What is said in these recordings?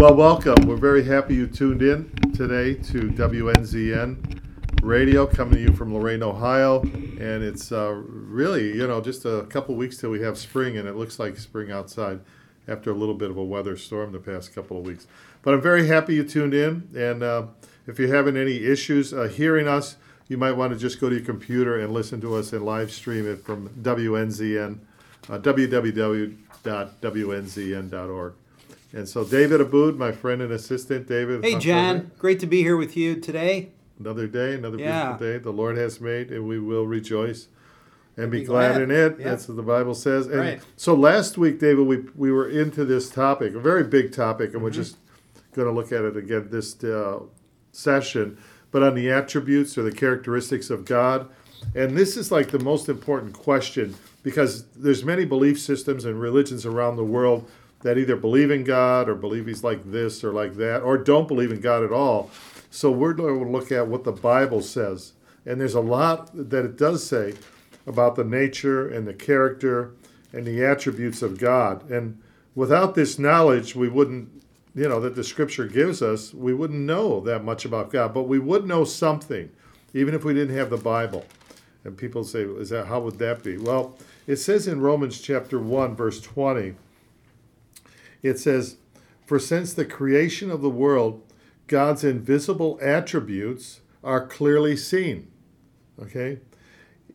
Well, welcome. We're very happy you tuned in today to WNZN Radio, coming to you from Lorain, Ohio. And it's uh, really, you know, just a couple weeks till we have spring, and it looks like spring outside after a little bit of a weather storm the past couple of weeks. But I'm very happy you tuned in. And uh, if you're having any issues uh, hearing us, you might want to just go to your computer and listen to us and live stream it from WNZN, uh, www.wnzn.org. And so, David Aboud, my friend and assistant, David. Hey, John. Great to be here with you today. Another day, another Yeah. beautiful day the Lord has made, and we will rejoice and be, Be glad, glad. in it. Yeah. That's what the Bible says. And Right. so last week, David, we, we were into this topic, a very big topic, and we're Mm-hmm. just going to look at it again this uh, session, but on the attributes or the characteristics of God. And this is like the most important question because there's many belief systems and religions around the world that either believe in God or believe he's like this or like that or don't believe in God at all. So we're going to look at what the Bible says. And there's a lot that it does say about the nature and the character and the attributes of God. And without this knowledge, we wouldn't, you know, that the scripture gives us, we wouldn't know that much about God, but we would know something, even if we didn't have the Bible. And people say, is that how would that be? Well, it says in Romans chapter 1, verse 20, it says, For since the creation of the world, God's invisible attributes are clearly seen. Okay?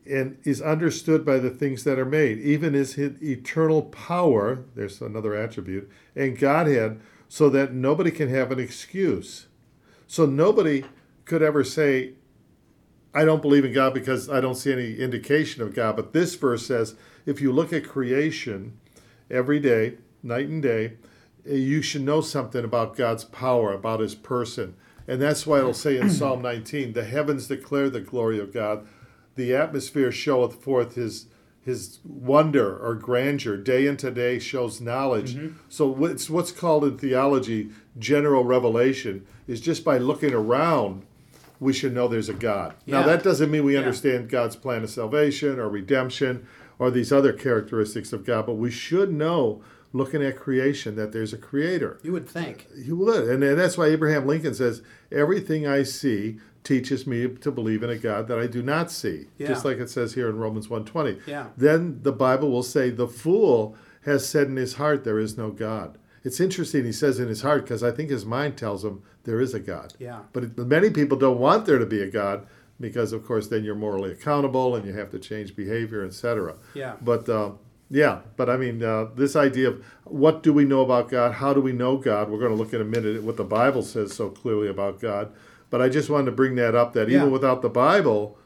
And is understood by the things that are made, even his eternal power, there's another attribute, and Godhead, so that nobody can have an excuse. So nobody could ever say, I don't believe in God because I don't see any indication of God. But this verse says, if you look at creation every day, night and day, eh, you should know something about God's power, about his person. And that's why it'll say in Psalm 19, the heavens declare the glory of God, the atmosphere showeth forth his his wonder or grandeur day into day shows knowledge. So it's what's called in theology general revelation is just by looking around we should know there's a God. Now that doesn't mean we Yeah. understand God's plan of salvation or redemption or these other characteristics of God, but we should know looking at creation that there's a creator. You would think. You would. And that's why Abraham Lincoln says, Everything I see teaches me to believe in a God that I do not see. Yeah. Just like it says here in Romans 120. Yeah. Then the Bible will say, The fool has said in his heart, There is no God. It's interesting he says in his heart because I think his mind tells him there is a God. Yeah. But it, many people don't want there to be a God because, of course, then you're morally accountable and you have to change behavior, etc. Yeah. But uh, yeah, but I mean, uh, this idea of what do we know about God? How do we know God? We're going to look in a minute at what the Bible says so clearly about God. But I just wanted to bring that up that Yeah. even without the Bible,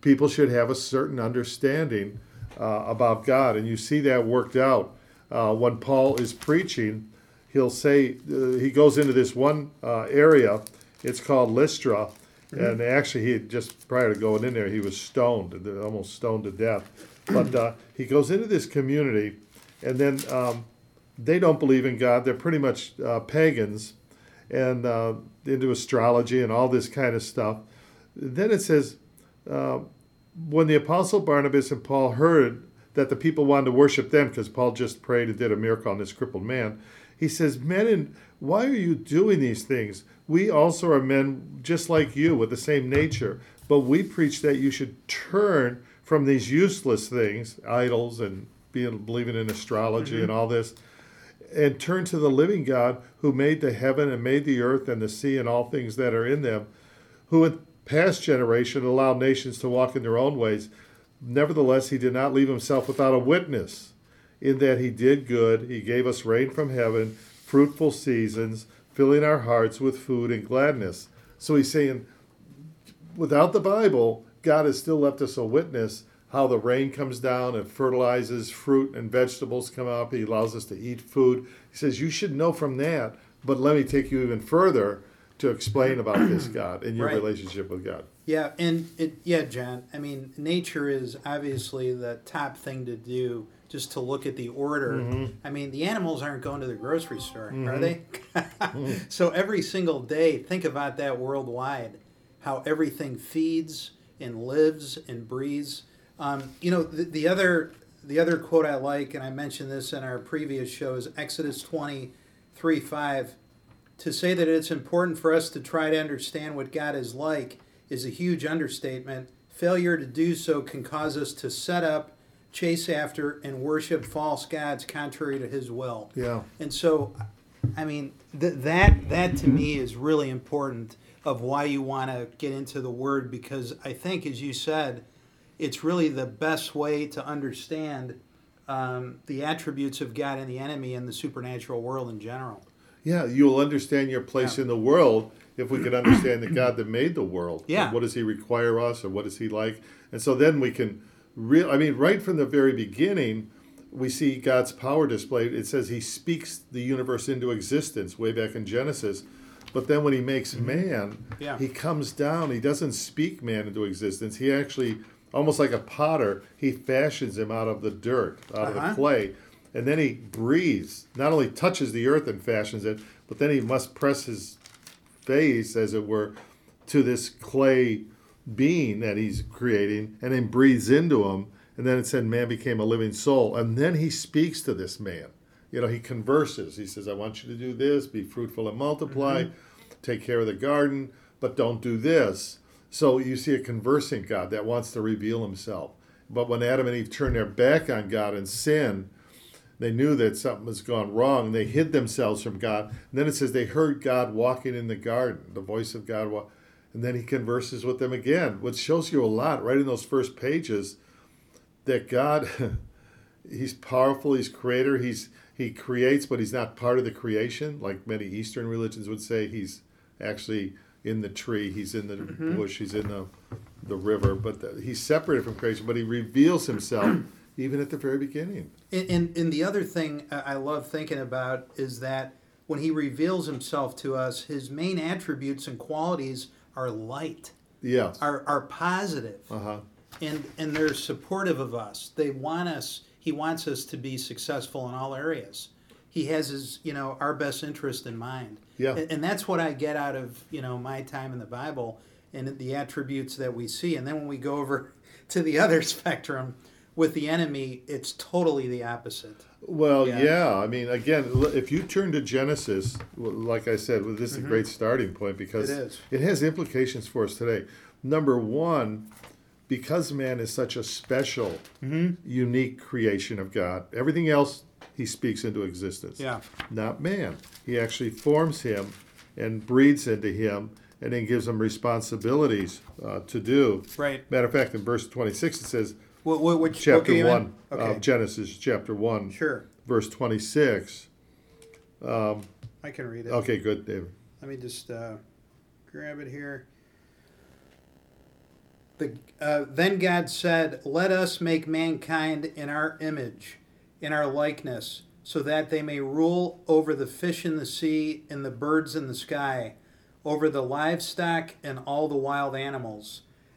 people should have a certain understanding uh, about God. And you see that worked out uh, when Paul is preaching. He'll say, uh, he goes into this one uh, area, it's called Lystra. And actually, he had just prior to going in there, he was stoned, almost stoned to death. But uh, he goes into this community, and then um, they don't believe in God. They're pretty much uh, pagans and uh, into astrology and all this kind of stuff. Then it says, uh, when the apostle Barnabas and Paul heard that the people wanted to worship them, because Paul just prayed and did a miracle on this crippled man, he says, Men, and why are you doing these things? We also are men just like you with the same nature, but we preach that you should turn from these useless things, idols and being believing in astrology mm-hmm. and all this, and turn to the living God who made the heaven and made the earth and the sea and all things that are in them, who in past generation allowed nations to walk in their own ways. Nevertheless, he did not leave himself without a witness, in that he did good. He gave us rain from heaven, fruitful seasons, filling our hearts with food and gladness. So he's saying, without the Bible, God has still left us a witness how the rain comes down and fertilizes fruit and vegetables come up. He allows us to eat food. He says, You should know from that, but let me take you even further to explain about this God and your Right. relationship with God. Yeah, and it, yeah, John. I mean, nature is obviously the top thing to do. Just to look at the order. Mm-hmm. I mean, the animals aren't going to the grocery store, are they? so every single day, think about that worldwide. How everything feeds and lives and breathes. Um, you know, the, the other the other quote I like, and I mentioned this in our previous show, is Exodus twenty three five. to say that it's important for us to try to understand what God is like is a huge understatement. Failure to do so can cause us to set up, chase after, and worship false gods contrary to His will. Yeah. And so, I mean, th- that that to me is really important of why you want to get into the Word because I think, as you said, it's really the best way to understand um, the attributes of God and the enemy and the supernatural world in general. Yeah, you'll understand your place Yeah. in the world if we can understand the God that made the world. Yeah. What does He require us, or what is He like? And so then we can real. I mean, right from the very beginning, we see God's power displayed. It says He speaks the universe into existence way back in Genesis. But then when He makes man, Mm-hmm. Yeah. He comes down. He doesn't speak man into existence. He actually, almost like a potter, He fashions him out of the dirt, out of Uh-huh. the clay. And then he breathes, not only touches the earth and fashions it, but then he must press his face, as it were, to this clay being that he's creating, and then breathes into him. And then it said, man became a living soul. And then he speaks to this man. You know, he converses. He says, I want you to do this, be fruitful and multiply, mm-hmm. take care of the garden, but don't do this. So you see a conversing God that wants to reveal himself. But when Adam and Eve turned their back on God and sin, they knew that something was gone wrong. They hid themselves from God. And then it says they heard God walking in the garden, the voice of God. wa- And then he converses with them again, which shows you a lot right in those first pages that God, he's powerful, he's creator, he's he creates, but he's not part of the creation, like many Eastern religions would say. He's actually in the tree, he's in the mm-hmm. bush, he's in the the river, but the, he's separated from creation, but he reveals himself even at the very beginning. And, and, and the other thing I love thinking about is that when he reveals himself to us, his main attributes and qualities are light, Yes. are, are positive, Uh huh. and, and they're supportive of us. They want us, he wants us to be successful in all areas. He has his, you know, our best interest in mind. Yeah. And, and that's what I get out of, you know, my time in the Bible and the attributes that we see. And then when we go over to the other spectrum with the enemy, it's totally the opposite. Well, Yeah. yeah. I mean, again, if you turn to Genesis, like I said, well, this is a great starting point because Mm-hmm. It it has implications for us today. Number one, because man is such a special, Mm-hmm. unique creation of God, everything else he speaks into existence. Yeah. Not man. He actually forms him and breathes into him and then gives him responsibilities uh, to do. Right. Matter of fact, in verse 26, it says, What, what, which chapter 1? Okay. of Genesis, chapter 1 sure. verse 26. I can read it. Okay, good, David. Let me just uh, grab it here. The, uh, then God said, Let us make mankind in our image, in our likeness, so that they may rule over the fish in the sea and the birds in the sky, over the livestock and all the wild animals,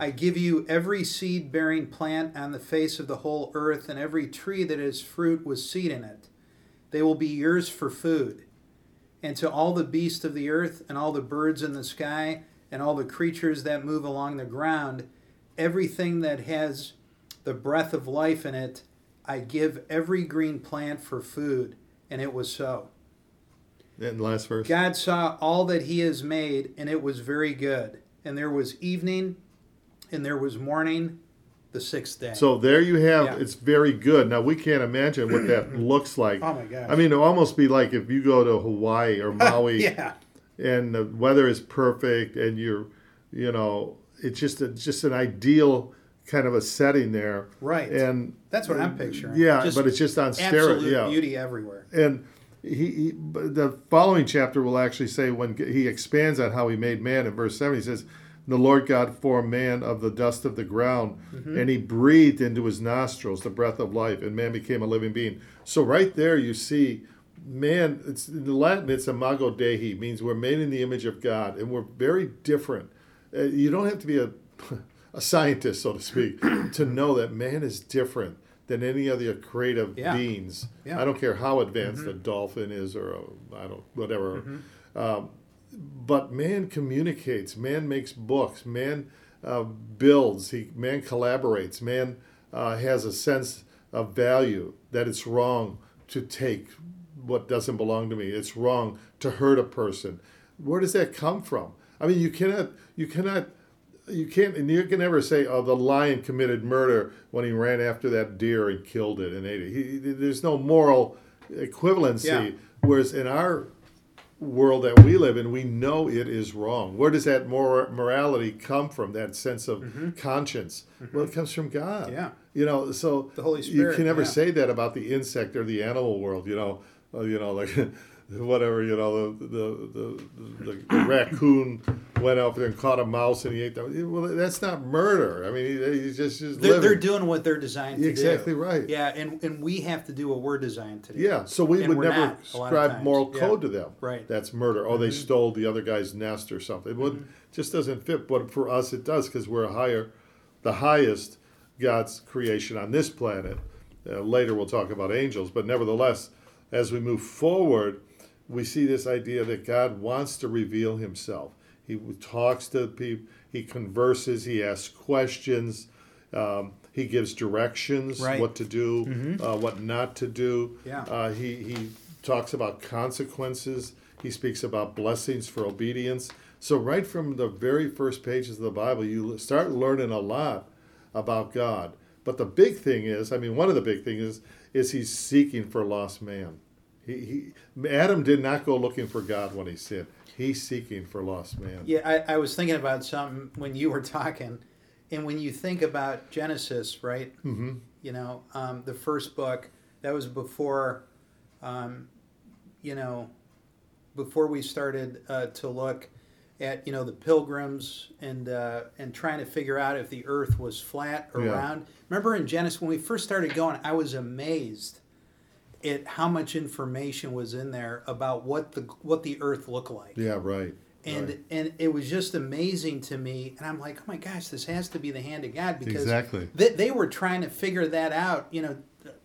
I give you every seed bearing plant on the face of the whole earth, and every tree that has fruit with seed in it. They will be yours for food. And to all the beasts of the earth, and all the birds in the sky, and all the creatures that move along the ground, everything that has the breath of life in it, I give every green plant for food. And it was so. And last verse. God saw all that he has made, and it was very good. And there was evening, and there was morning, the sixth day. So there you have. Yeah. It's very good. Now we can't imagine what that looks like. oh my gosh. I mean, it'll almost be like if you go to Hawaii or Maui yeah. and the weather is perfect and you're, you know, it's just a, just an ideal kind of a setting there. Right. And That's what I'm picturing. yeah, Just but it's just on steroids. Yeah. beauty everywhere. and he, he but the following chapter will actually say when he expands on how he made man in verse 7 he says the lord god formed man of the dust of the ground and he breathed into his nostrils the breath of life and man became a living being so right there you see man, it's in the Latin. It's imago Dei, means we're made in the image of God, and we're very different. Uh, you don't have to be a a scientist, so to speak, to know that man is different than any other creative Yeah. beings. Yeah. I don't care how advanced a dolphin is or a, I don't whatever. Um, but man communicates. Man makes books. Man uh, builds. He man collaborates. Man uh, has a sense of value that it's wrong to take what doesn't belong to me. It's wrong to hurt a person. Where does that come from? I mean, you cannot. You cannot you can't and you can never say oh the lion committed murder when he ran after that deer and killed it and ate it he, there's no moral equivalency Yeah. whereas in our world that we live in we know it is wrong where does that mor- morality come from that sense of conscience well it comes from god Mm-hmm. Yeah. you know so The Holy Spirit. you can never yeah. say that about the insect or the animal world you know uh, you know like whatever you know the the, the, the raccoon went out there and caught a mouse and he ate them well that's not murder i mean he, he's just, just They're, living. they're doing what they're designed to do. Exactly right. Yeah, and, and we have to do what we're designed to do. yeah so we And would never not, a lot of ascribe moral Yeah. code to them Right. Mm-hmm. that's murder oh they stole the other guy's nest or something well, it just doesn't fit but for us it does because we're higher the highest god's creation on this planet uh, later we'll talk about angels but nevertheless as we move forward we see this idea that god wants to reveal himself he talks to people he converses he asks questions um, he gives directions Right. what to do uh, what not to do Yeah. uh, he, he talks about consequences. He speaks about blessings for obedience. So, right from the very first pages of the Bible, you start learning a lot about God. But the big thing is, I mean, one of the big things is, is he's seeking for lost man. He, he, Adam did not go looking for God when he sinned. He's seeking for lost man. Yeah, I, I was thinking about something when you were talking, and when you think about Genesis, right? Mm-hmm. You know, um, the first book that was before, um, you know, before we started uh, to look at you know the pilgrims and uh, and trying to figure out if the Earth was flat or Yeah. round. Remember in Genesis when we first started going, I was amazed at how much information was in there about what the what the Earth looked like Yeah, right. and right. and it was just amazing to me and i'm like oh my gosh this has to be the hand of god because Exactly. they, they were trying to figure that out you know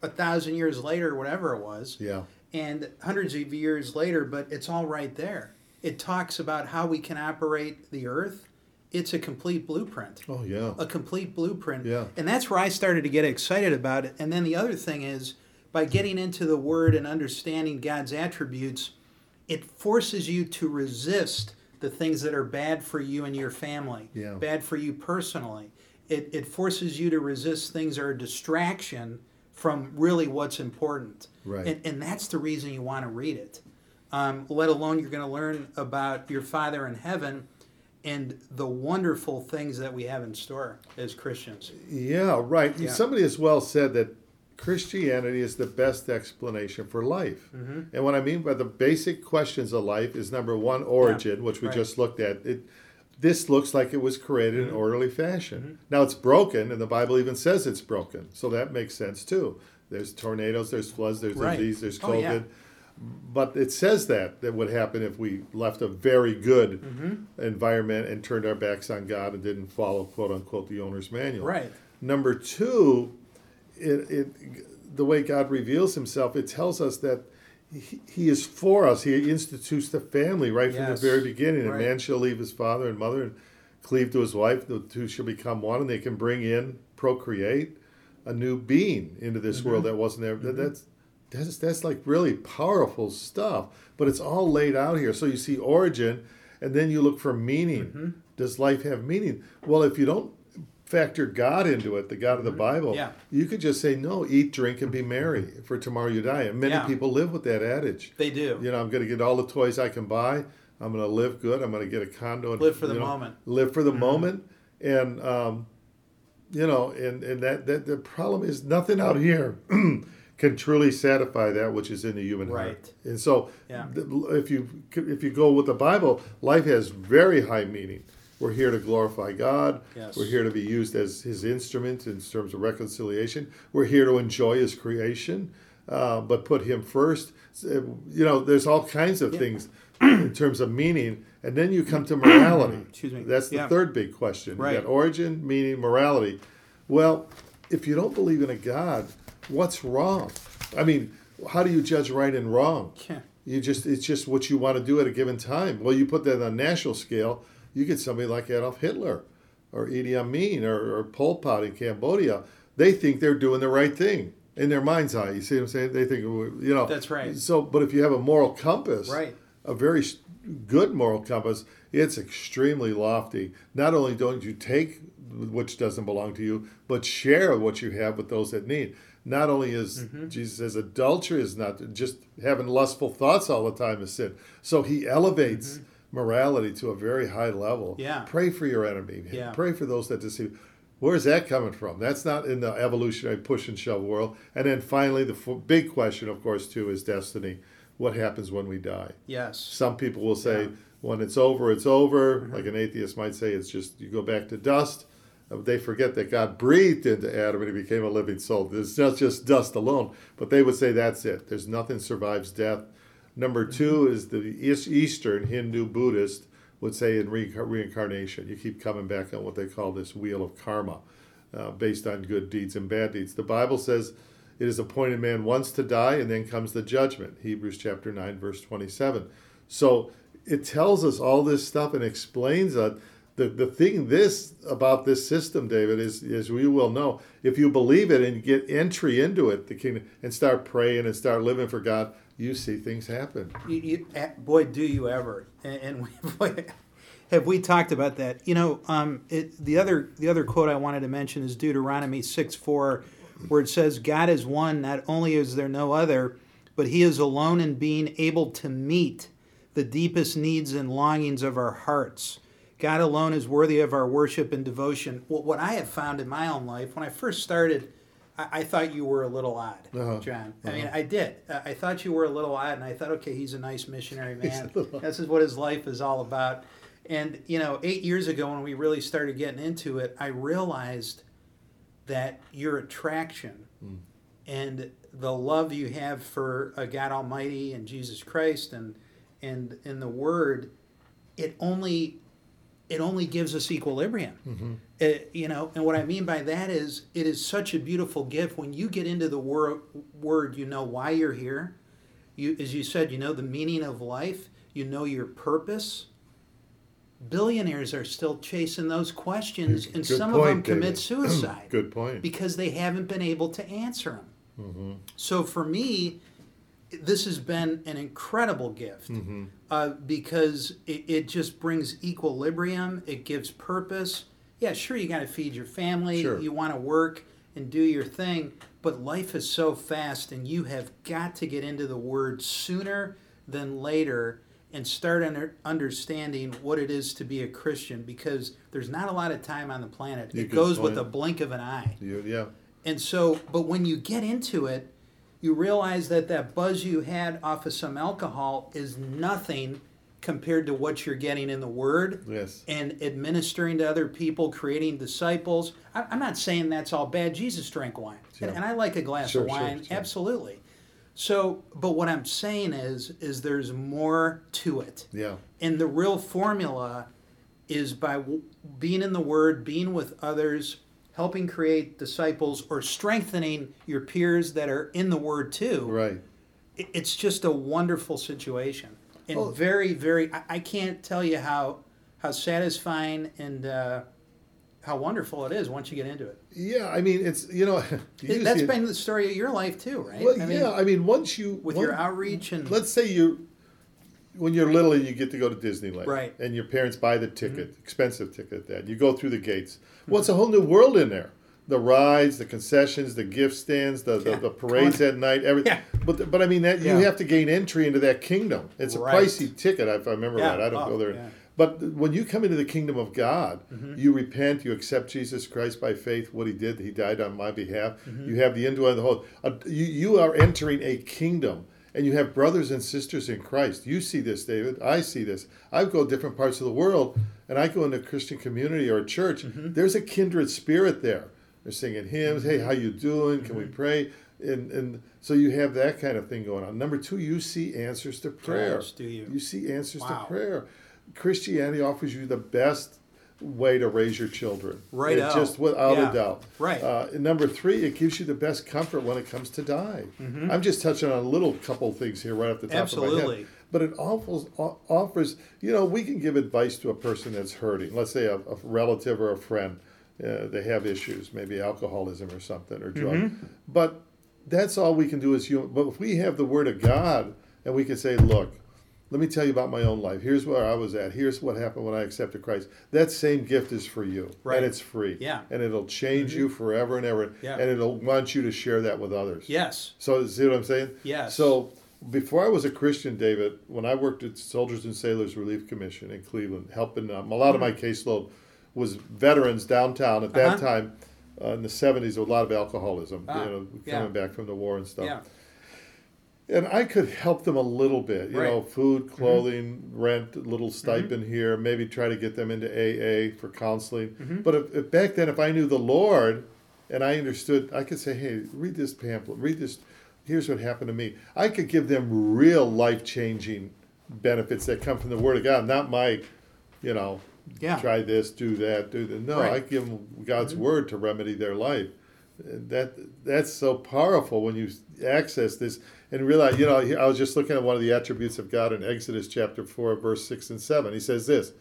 a thousand years later whatever it was Yeah. and hundreds of years later but it's all right there it talks about how we can operate the earth it's a complete blueprint Oh, yeah. a complete blueprint. Yeah. And that's where I started to get excited about it. And then the other thing is by getting into the word and understanding God's attributes, it forces you to resist the things that are bad for you and your family, Yeah. bad for you personally. It, it forces you to resist things that are a distraction from really what's important. Right. And, and that's the reason you want to read it. Um, let alone you're going to learn about your Father in heaven and the wonderful things that we have in store as Christians. Yeah, right. Yeah. Somebody has well said that Christianity is the best explanation for life. Mm-hmm. And what I mean by the basic questions of life is number one, origin, which we right. Mm-hmm. just looked at. It, this looks like it was created in orderly fashion. Now it's broken, and the Bible even says it's broken. So that makes sense too. There's tornadoes, there's floods, there's Right. disease, there's Oh, COVID. yeah. But it says that that would happen if we left a very good Mm-hmm. environment and turned our backs on God and didn't follow quote unquote the owner's manual. Right. Number two, it, it the way God reveals Himself, it tells us that He, he is for us. He institutes the family right from the very beginning. Right. A man shall leave his father and mother and cleave to his wife. The two shall become one, and they can bring in, procreate, a new being into this Mm-hmm. world that wasn't there. That- That's that's that's like really powerful stuff. But it's all laid out here. So you see origin, and then you look for meaning. Mm-hmm. Does life have meaning? Well, if you don't factor God into it, the God of the Bible, Mm-hmm. Yeah. you could just say no, eat, drink, and be merry, for tomorrow you die. And many Yeah. people live with that adage. They do. You know, I'm going to get all the toys I can buy. I'm going to live good. I'm going to get a condo. And, Live for the know, moment. Mm-hmm. Live for the moment. And, um, you know, and, and that, that the problem is nothing out here can truly satisfy that which is in the human heart. Right. And so, Yeah. if you if you go with the Bible, life has very high meaning. We're here to glorify God. Yes. We're here to be used as His instrument in terms of reconciliation. We're here to enjoy His creation. uh, but put Him first. You know, there's all kinds of things in terms of meaning, and then you come to morality. Excuse me. That's the Yeah. third big question. Right. Origin, meaning, morality. Well, if you don't believe in a God, what's wrong? I mean, how do you judge right and wrong? Yeah. You just it's just what you want to do at a given time. Well, you put that on a national scale, you get somebody like Adolf Hitler or Idi Amin or, or Pol Pot in Cambodia. They think they're doing the right thing in their mind's eye. You see what I'm saying? They think you know. That's right. So, but if you have a moral compass, Right. a very good moral compass, it's extremely lofty. Not only don't you take which doesn't belong to you, but share what you have with those that need. Not only is Mm-hmm. Jesus says adultery is not just having lustful thoughts all the time is sin. So he elevates morality to a very high level. Mm-hmm. Yeah. Pray for your enemy. Yeah. Pray for those that deceive. Where's that coming from? That's not in the evolutionary push and shove world. And then finally, the f- big question, of course, too, is destiny. What happens when we die? Yes. Some people will say Yeah. when it's over, it's over. Like an atheist might say, it's just you go back to dust. Uh, They forget that God breathed into Adam and he became a living soul. It's not just dust alone, but they would say that's it. There's nothing survives death. Number two is the Eastern Hindu Buddhist would say in re- reincarnation. You keep coming back on what they call this wheel of karma, uh, based on good deeds and bad deeds. The Bible says it is appointed man once to die, and then comes the judgment. Hebrews chapter 9, verse 27. So it tells us all this stuff and explains that. The, the thing this about this system, David, is as we will know, if you believe it and get entry into it, the kingdom, and start praying and start living for God, you see things happen. You, you, eh, boy, do you ever! And, and we, boy, have we talked about that? You know, um, it, the other the other quote I wanted to mention is Deuteronomy six four, where it says, "God is one; not only is there no other, but He is alone in being able to meet the deepest needs and longings of our hearts." God alone is worthy of our worship and devotion. What, what I have found in my own life, when I first started, I, I thought you were a little odd, Uh-huh. John. I mean, I did. I thought you were a little odd, and I thought, okay, he's a nice missionary man. this is what his life is all about. And you know, eight years ago, when we really started getting into it, I realized that your attraction and the love you have for a God Almighty and Jesus Christ and and in the Word, it only it only gives us equilibrium. Uh, you know, and what I mean by that is it is such a beautiful gift when you get into the wor- word. You know why you're here. You, as you said, you know the meaning of life. You know your purpose. Billionaires are still chasing those questions, and Good some of them point, commit David. suicide Good point. because they haven't been able to answer them. Mm-hmm. So for me, this has been an incredible gift Mm-hmm. Uh, because it, it just brings equilibrium. It gives purpose. Yeah, sure, you got to feed your family. Sure. You want to work and do your thing, but life is so fast, and you have got to get into the Word sooner than later and start under, understanding what it is to be a Christian because there's not a lot of time on the planet. You it goes with a blink of an eye. You, yeah. And so, but when you get into it, you realize that that buzz you had off of some alcohol is nothing compared to what you're getting in the Word Yes. and administering to other people, creating disciples. I- I'm not saying that's all bad. Jesus drank wine, and, I like a glass Sure, of wine, sure. absolutely. So, but what I'm saying is, is there's more to it. Yeah. And the real formula is by w- being in the Word, being with others, helping create disciples, or strengthening your peers that are in the Word too. Right. It's just a wonderful situation, and Well- very, very. I- can't tell you how how satisfying and uh, how wonderful it is once you get into it. Yeah. I mean, it's you know. you That's it- been the story of your life too, right? Well, I mean, yeah. I mean, once you with one- your outreach and let's say you when you're little and you get to go to Disneyland, Right. Mm-hmm. And your parents buy the ticket, expensive ticket. That you go through the gates. Well, it's a whole new world in there. The rides, the concessions, the gift stands, the, the, Yeah. the parades at night, everything. Yeah. But but I mean that Yeah. you have to gain entry into that kingdom. It's a pricey ticket, if I remember right. I don't Oh, go there. Mm-hmm. But when you come into the kingdom of God, you repent, you accept Jesus Christ by faith, what he did, he died on my behalf. Mm-hmm. You have the indwelling of the Holy. Uh, you, you are entering a kingdom, and you have brothers and sisters in Christ. You see this, David. I see this. I go to different parts of the world, and I go into a Christian community or a church. Mm-hmm. There's a kindred spirit there. They're singing hymns. Hey, how you doing? Can we Mm-hmm. pray? and and so you have that kind of thing going on. Number two, you see answers to prayer. Do you? You see answers Wow. to prayer. Christianity offers you the best way to raise your children. Right out. Just without Yeah. a doubt. Right. Uh, number three, it gives you the best comfort when it comes to die. I'm just touching on a little couple things here right off the top of my Mm-hmm. Absolutely. head. But it offers, offers, you know, we can give advice to a person that's hurting. Let's say a, a relative or a friend. Uh, they have issues, maybe alcoholism or something, or drug. Mm-hmm. But that's all we can do as human. But if we have the Word of God and we can say, look, let me tell you about my own life. Here's where I was at. Here's what happened when I accepted Christ. That same gift is for you. Right. And it's free. Yeah. And it'll change you forever and ever. Yeah. And it'll want you to share that with others. Yes. So see what I'm saying? Yes. So before I was a Christian, David, when I worked at Soldiers and Sailors Relief Commission in Cleveland, helping um, a lot of my caseload was veterans downtown at that Uh-huh. time. Uh, in the 70s, there was a lot of alcoholism, Ah, you know, yeah. coming back from the war and stuff. Yeah. And I could help them a little bit, you know, Right. Mm-hmm. food, clothing, rent, little stipend here, maybe try to get them into AA for counseling. Mm-hmm. But if, if back then, if I knew the Lord and I understood, I could say, hey, read this pamphlet, read this. Here's what happened to me. I could give them real life changing benefits that come from the Word of God, not my, you know, Yeah. try this, do that, do that. No, Right. Mm-hmm. I give them God's Word to remedy their life that that's so powerful when you access this and realize you know i was just looking at one of the attributes of god in exodus chapter 4 verse 6 and 7 he says this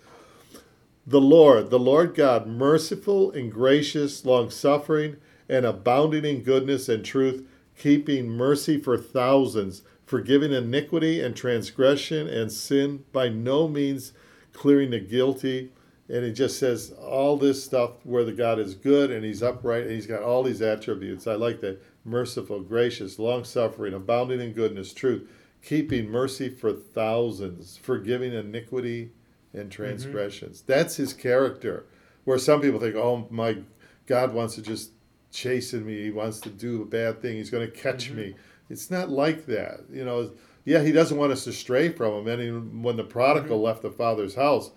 the lord the lord god merciful and gracious long suffering and abounding in goodness and truth keeping mercy for thousands forgiving iniquity and transgression and sin by no means clearing the guilty and he just says all this stuff where the God is good and he's upright and he's got all these attributes. I like that. Merciful, gracious, long suffering, abounding in goodness, truth, keeping mercy for thousands, forgiving iniquity and mm-hmm. transgressions. That's his character. Where some people think, oh, my God wants to just chasten me. He wants to do a bad thing. He's going to catch mm-hmm. me. It's not like that. You know, yeah, he doesn't want us to stray from him. And when the prodigal mm-hmm. left the father's house,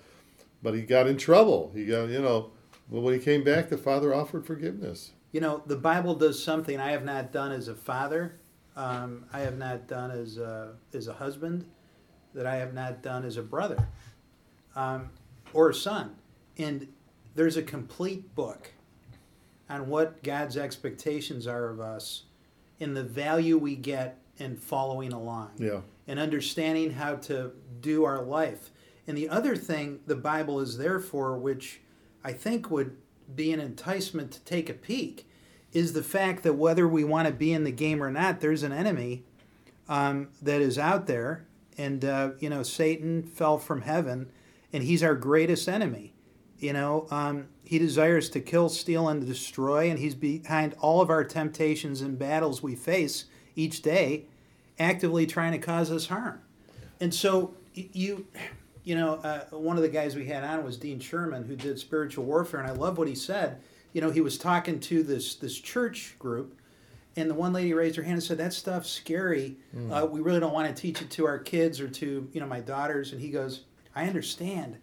but he got in trouble. He got, you know, but when he came back, the father offered forgiveness. You know, the Bible does something I have not done as a father. Um, I have not done as a, as a husband. That I have not done as a brother, um, or a son. And there's a complete book on what God's expectations are of us, and the value we get in following along Yeah. and understanding how to do our life. And the other thing the Bible is there for, which I think would be an enticement to take a peek, is the fact that whether we want to be in the game or not, there's an enemy um, that is out there. And, uh, you know, Satan fell from heaven, and he's our greatest enemy. You know, um, he desires to kill, steal, and destroy, and he's behind all of our temptations and battles we face each day, actively trying to cause us harm. And so you, you know, uh, one of the guys we had on was Dean Sherman, who did spiritual warfare, and I love what he said. You know, he was talking to this this church group, and the one lady raised her hand and said, "That stuff's scary. Uh, we really don't want to teach it to our kids or to you know my daughters." And he goes, "I understand,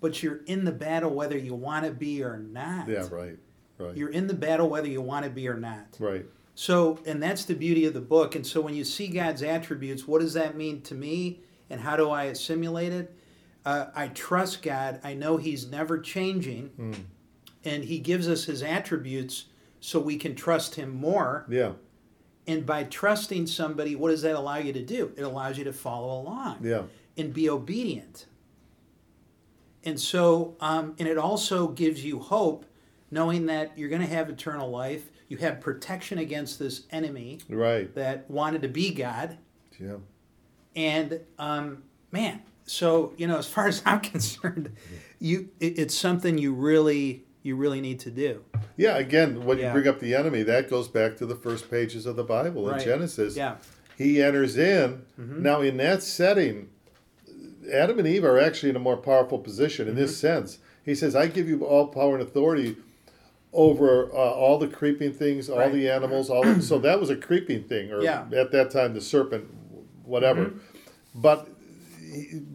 but you're in the battle whether you want to be or not. Yeah, right. Right. You're in the battle whether you want to be or not." right. So, and that's the beauty of the book. And so, when you see God's attributes, what does that mean to me, and how do I assimilate it? Uh, I trust God. I know He's never changing, and He gives us His attributes so we can trust Him more. Yeah. And by trusting somebody, what does that allow you to do? It allows you to follow along Yeah. and be obedient. And so, um, and it also gives you hope, knowing that you're going to have eternal life. You have protection against this enemy Right. that wanted to be God. Yeah. And um, man, so you know, as far as I'm concerned, you it, it's something you really you really need to do. Yeah. Again, when Yeah. you bring up the enemy, that goes back to the first pages of the Bible in Right. Genesis. Yeah. He enters in. Mm-hmm. Now, in that setting, Adam and Eve are actually in a more powerful position in this Mm-hmm. sense. He says, I give you all power and authority over uh, all the creeping things, all Right. the animals, all the, so that was a creeping thing, or Yeah. at that time the serpent, whatever. Mm-hmm. But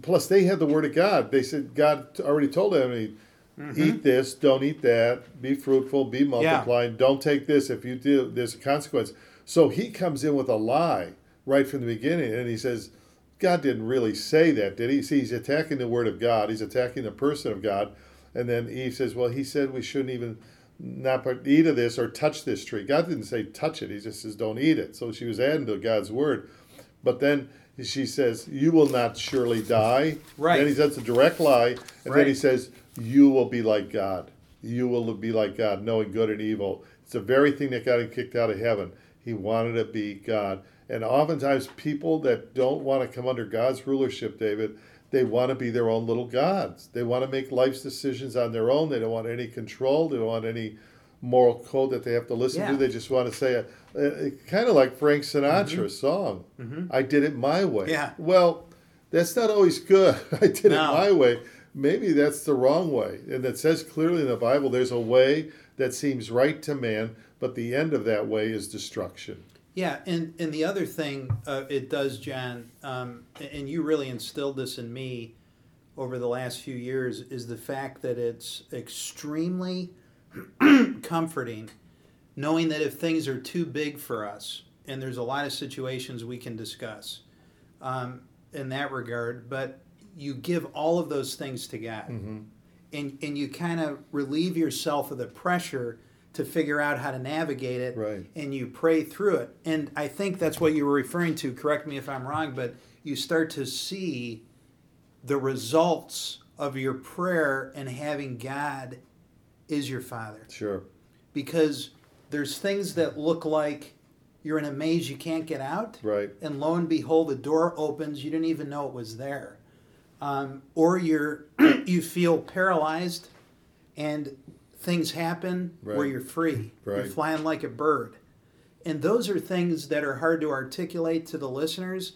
plus they had the word of God. They said God already told them, Mm-hmm. eat this, don't eat that, be fruitful, be multiplying, don't take this. If you do, there's a consequence. So he comes in with a lie right from the beginning, and he says, God didn't really say that, did he? See, he's attacking the word of God. He's attacking the person of God. And then Eve says, well, he said we shouldn't even not eat of this or touch this tree. God didn't say touch it. He just says don't eat it. So she was adding to God's word. But then she says, you will not surely die. Right. Then he says a direct lie. And Right. then he says, you will be like God. You will be like God, knowing good and evil. It's the very thing that got him kicked out of heaven. He wanted to be God. And oftentimes, people that don't want to come under God's rulership, David, they want to be their own little gods. They want to make life's decisions on their own. They don't want any control. They don't want any moral code that they have to listen Yeah. to. They just want to say, uh, uh, kind of like Frank Sinatra's song, I did it my way. Mm-hmm. Yeah. Well, that's not always good. I did No. it my way. Maybe that's the wrong way. And it says clearly in the Bible there's a way that seems right to man, but the end of that way is destruction. Yeah, and, and the other thing uh, it does, John, um, and you really instilled this in me over the last few years, is the fact that it's extremely comforting knowing that if things are too big for us, and there's a lot of situations we can discuss um, in that regard, but you give all of those things to God. And, and you kind of relieve yourself of the pressure to figure out how to navigate it Right. and you pray through it. And I think that's what you were referring to. Correct me if I'm wrong, but you start to see the results of your prayer and having God is your Father. Sure. Because there's things that look like you're in a maze you can't get out. Right. And lo and behold, the door opens. You didn't even know it was there. Um, or you're you feel paralyzed and things happen where you're free. Right. You're flying like a bird. And those are things that are hard to articulate to the listeners.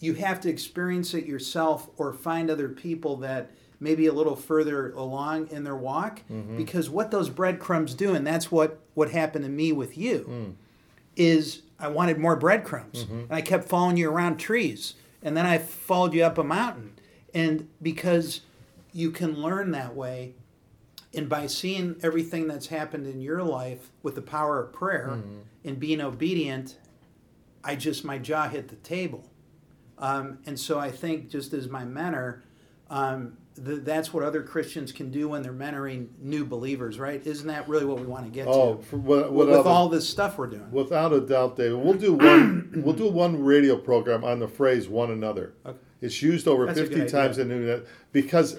You have to experience it yourself or find other people that maybe a little further along in their walk because what those breadcrumbs do and that's what what happened to me with you is I wanted more breadcrumbs. And I kept following you around trees. And then I followed you up a mountain. And because you can learn that way, and by seeing everything that's happened in your life with the power of prayer and being obedient, I just, my jaw hit the table. Um, and so I think, just as my mentor, um, th- that's what other Christians can do when they're mentoring new believers, right? Isn't that really what we want to get Oh, to? what, with all this stuff we're doing. Without a doubt, David. We'll do one. we'll do one radio program on the phrase "one another." Okay. It's used over That's fifty times idea. in the because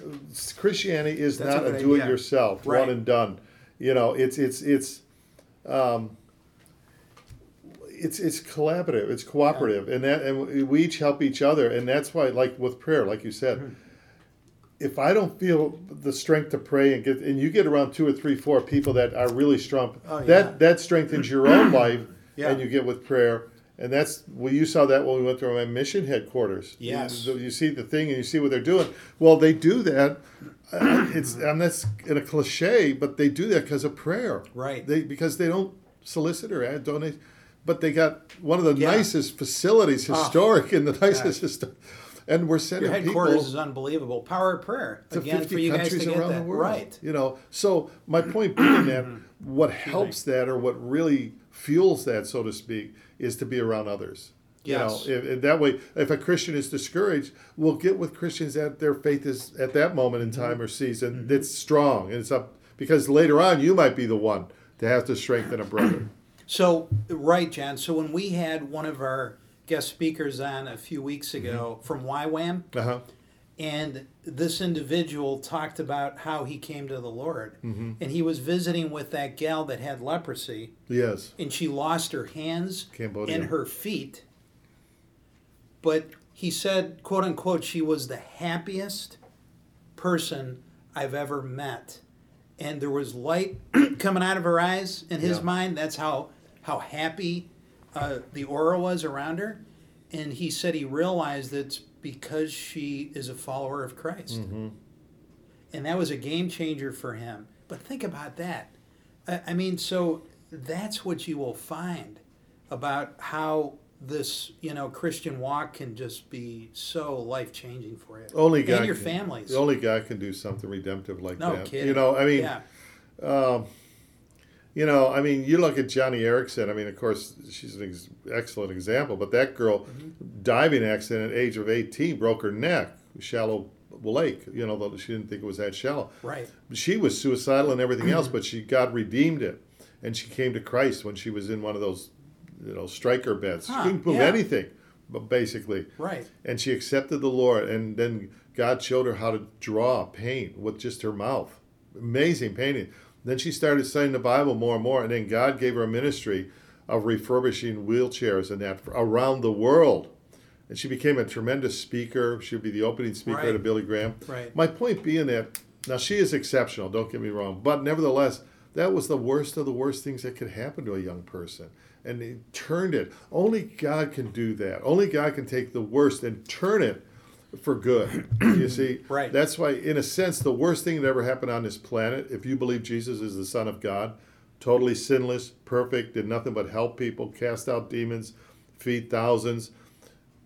Christianity is That's not a, good do-it-yourself, Right. one and done. You know, it's it's it's. Um, it's it's collaborative, it's cooperative, and that and we each help each other, and that's why, like with prayer, like you said, Mm-hmm. If I don't feel the strength to pray and get and you get around two or three, four people that are really strong, Oh, that yeah. that strengthens your own life, Yeah. and you get with prayer. And that's well, you saw that when we went to my mission headquarters. Yes. you, you see the thing and you see what they're doing. Well, they do that. Uh, it's and that's in a cliche, but they do that because of prayer. Right. They because they don't solicit or add donate, but they got one of the Yeah. nicest facilities, historic, and the nicest. Histo- and we're sending Your headquarters people is unbelievable. Power of prayer to again 50 for you guys countries to get around that the world. right. You know, so my point being that what helps that or what really fuels that, so to speak, is to be around others. Yes. You know, if, and that way, if a Christian is discouraged, we'll get with Christians that their faith is at that moment in Mm-hmm. time or season that's strong and it's up because later on you might be the one to have to strengthen a brother. So, right, John. So, when we had one of our guest speakers on a few weeks ago Mm-hmm. from YWAM, Uh huh. and this individual talked about how he came to the Lord. Mm-hmm. And he was visiting with that gal that had leprosy, Yes. and she lost her hands Cambodia. and her feet. But he said, quote unquote, she was the happiest person I've ever met. And there was light coming out of her eyes in his Yeah. mind. That's how how happy uh, the aura was around her. And he said he realized it's because she is a follower of Christ. Mm-hmm. And that was a game changer for him. But think about that. I, I mean, so that's what you will find about how this, you know, Christian walk can just be so life changing for you. Only God and your can- families. The only God can do something redemptive like no that. kidding. You know, I mean, yeah. um, You know, I mean, you look at Joni Eareckson. I mean, of course, she's an ex- excellent example. But that girl, mm-hmm. diving accident at age of 18, broke her neck, shallow lake. You know, though she didn't think it was that shallow. Right. She was suicidal and everything else, but she God redeemed it, and she came to Christ when she was in one of those, you know, Stryker beds. Huh, she couldn't move yeah. anything, but basically, Right. and she accepted the Lord, and then God showed her how to draw paint with just her mouth. Amazing painting. Then she started studying the Bible more and more, and then God gave her a ministry of refurbishing wheelchairs and that around the world. And she became a tremendous speaker. She would be the opening speaker Right. at Billy Graham. Right. My point being that now she is exceptional, don't get me wrong, but nevertheless, that was the worst of the worst things that could happen to a young person. And he turned it. Only God can do that. Only God can take the worst and turn it for good. you see? Right. That's why, in a sense, the worst thing that ever happened on this planet, if you believe Jesus is the Son of God, totally sinless, perfect, did nothing but help people, cast out demons, feed thousands,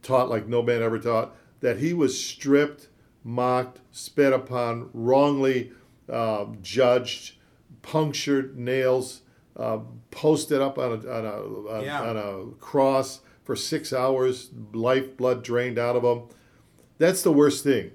taught like no man ever taught, that he was stripped, mocked, spit upon, wrongly uh, judged, punctured, nails, uh, posted up on a, on, a, on, Yeah. on a cross for six hours, life blood drained out of him. That's the worst thing.